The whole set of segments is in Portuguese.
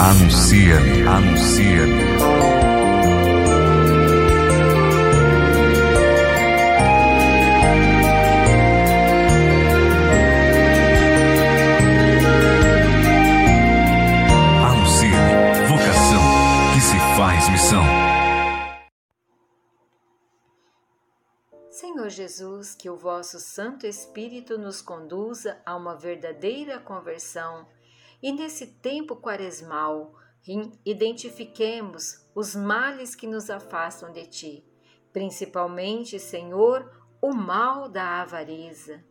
Anuncia-me, anuncia-me. Anuncia-me, vocação que se faz missão. Senhor Jesus, que o vosso Santo Espírito nos conduza a uma verdadeira conversão e nesse tempo quaresmal, identifiquemos os males que nos afastam de ti, principalmente, Senhor, o mal da avareza.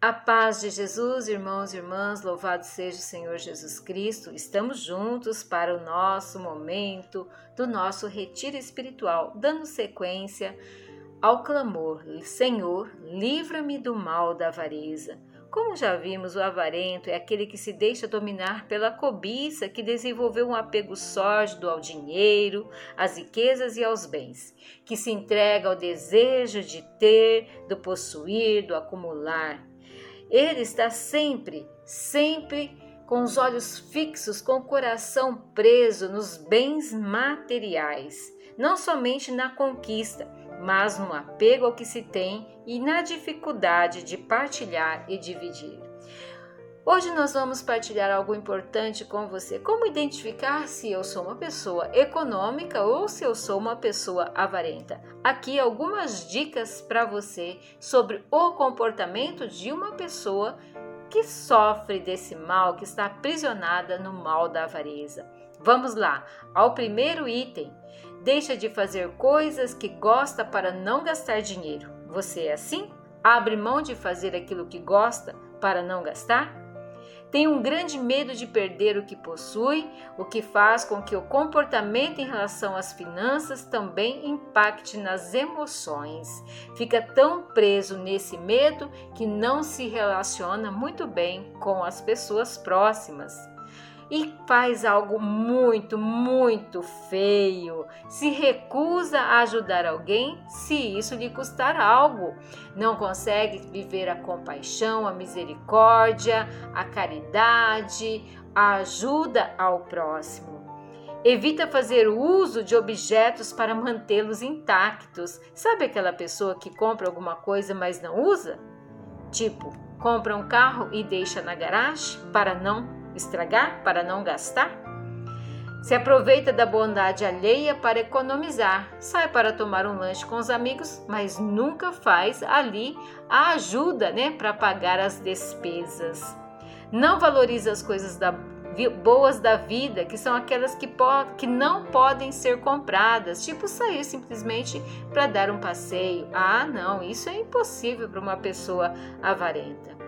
A paz de Jesus, irmãos e irmãs, louvado seja o Senhor Jesus Cristo. Estamos juntos para o nosso momento do nosso retiro espiritual, dando sequência ao clamor: Senhor, livra-me do mal da avareza. Como já vimos, o avarento é aquele que se deixa dominar pela cobiça, que desenvolveu um apego sórdido ao dinheiro, às riquezas e aos bens, que se entrega ao desejo de ter, do possuir, do acumular. Ele está sempre, sempre com os olhos fixos, com o coração preso nos bens materiais, não somente na conquista, mas no apego ao que se tem e na dificuldade de partilhar e dividir. Hoje nós vamos partilhar algo importante com você: como identificar se eu sou uma pessoa econômica ou se eu sou uma pessoa avarenta. Aqui algumas dicas para você sobre o comportamento de uma pessoa que sofre desse mal, que está aprisionada no mal da avareza. Vamos lá, ao primeiro item Deixa de fazer coisas que gosta para não gastar dinheiro. Você é assim? Abre mão de fazer aquilo que gosta para não gastar? Tem um grande medo de perder o que possui, o que faz com que o comportamento em relação às finanças também impacte nas emoções. Fica tão preso nesse medo que não se relaciona muito bem com as pessoas próximas e faz algo muito, muito feio. Se recusa a ajudar alguém se isso lhe custar algo. Não consegue viver a compaixão, a misericórdia, a caridade, a ajuda ao próximo. Evita fazer uso de objetos para mantê-los intactos. Sabe aquela pessoa que compra alguma coisa, mas não usa? Tipo, compra um carro e deixa na garagem para não estragar para não gastar? Se aproveita da bondade alheia para economizar, sai para tomar um lanche com os amigos, mas nunca faz ali a ajuda né, para pagar as despesas. Não valoriza as coisas da, boas da vida, que são aquelas que, que não podem ser compradas, tipo sair simplesmente para dar um passeio. Ah, não, isso é impossível para uma pessoa avarenta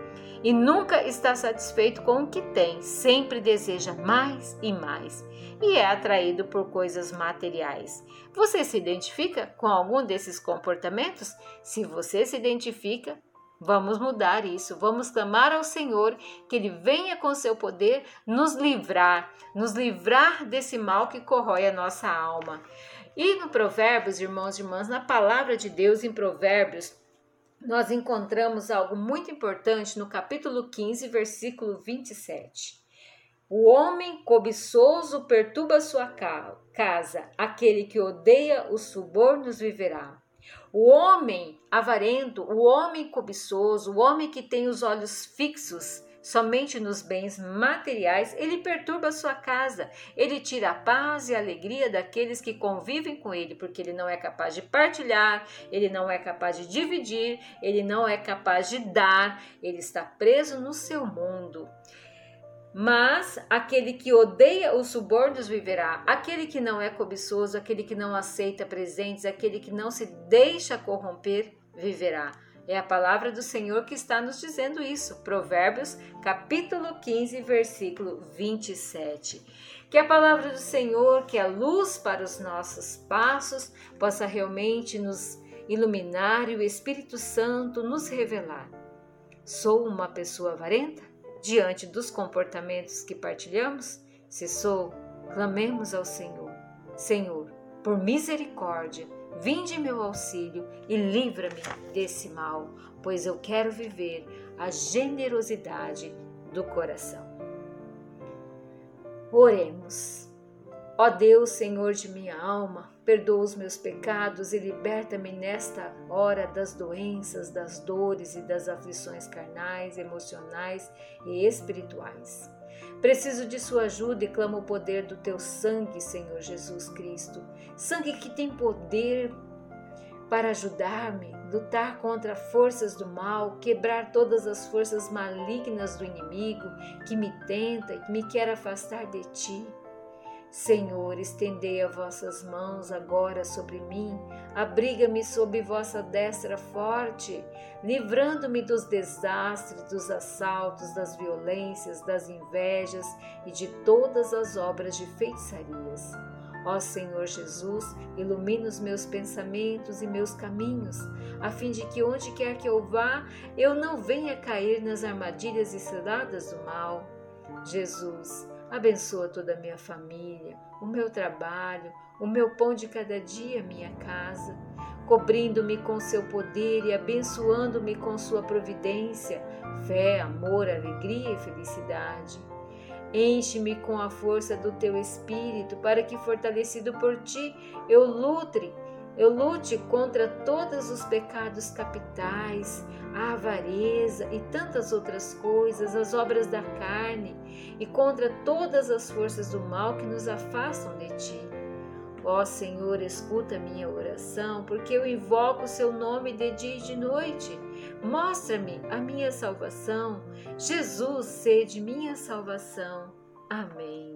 e nunca está satisfeito com o que tem, sempre deseja mais e mais e é atraído por coisas materiais. Você se identifica com algum desses comportamentos? Se você se identifica, Vamos mudar isso, vamos clamar ao Senhor que Ele venha com seu poder nos livrar, nos livrar desse mal que corrói a nossa alma. E no Provérbios, irmãos e irmãs, na palavra de Deus em Provérbios, nós encontramos algo muito importante no capítulo 15, versículo 27. O homem cobiçoso perturba sua casa, aquele que odeia os subornos viverá. O homem avarento, o homem cobiçoso, o homem que tem os olhos fixos somente nos bens materiais, ele perturba a sua casa, ele tira a paz e a alegria daqueles que convivem com ele, porque ele não é capaz de partilhar, ele não é capaz de dividir, ele não é capaz de dar, ele está preso no seu mundo. Mas aquele que odeia os subornos viverá, aquele que não é cobiçoso, aquele que não aceita presentes, aquele que não se deixa corromper, viverá. É a palavra do Senhor que está nos dizendo isso. Provérbios, capítulo 15, versículo 27. Que a palavra do Senhor, que é luz para os nossos passos, possa realmente nos iluminar e o Espírito Santo nos revelar. Sou uma pessoa avarenta? Diante dos comportamentos que partilhamos? Se sou, clamemos ao Senhor. Senhor, por misericórdia, Vinde meu auxílio e livra-me desse mal, pois eu quero viver a generosidade do coração. Oremos. Ó Deus, Senhor de minha alma, perdoa os meus pecados e liberta-me nesta hora das doenças, das dores e das aflições carnais, emocionais e espirituais. Preciso de Sua ajuda e clamo o poder do Teu sangue, Senhor Jesus Cristo. Sangue que tem poder para ajudar-me, lutar contra forças do mal, quebrar todas as forças malignas do inimigo que me tenta e que me quer afastar de Ti. Senhor, estendei as vossas mãos agora sobre mim, abriga-me sob vossa destra forte, livrando-me dos desastres, dos assaltos, das violências, das invejas e de todas as obras de feitiçarias. Ó Senhor Jesus, ilumina os meus pensamentos e meus caminhos, a fim de que onde quer que eu vá, eu não venha cair nas armadilhas e ciladas do mal. Jesus, Abençoa toda a minha família, o meu trabalho, o meu pão de cada dia, minha casa, cobrindo-me com seu poder e abençoando-me com sua providência, fé, amor, alegria e felicidade. Enche-me com a força do teu espírito, para que, fortalecido por ti, eu lute eu lute contra todos os pecados capitais, a avareza e tantas outras coisas, as obras da carne, e contra todas as forças do mal que nos afastam de ti. Ó Senhor, escuta minha oração, porque eu invoco o seu nome de dia e de noite. Mostra-me a minha salvação. Jesus, sede minha salvação. Amém.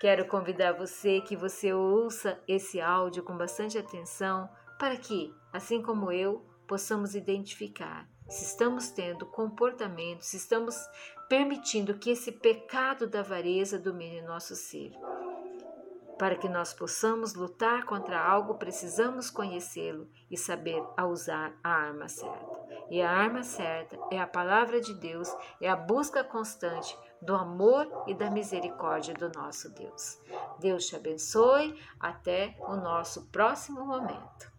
Quero convidar você que você ouça esse áudio com bastante atenção para que, assim como eu, possamos identificar se estamos tendo comportamentos, se estamos permitindo que esse pecado da avareza domine nosso ser. Para que nós possamos lutar contra algo, precisamos conhecê-lo e saber a usar a arma certa. E a arma certa é a palavra de Deus, é a busca constante do amor e da misericórdia do nosso Deus. Deus te abençoe. Até o nosso próximo momento.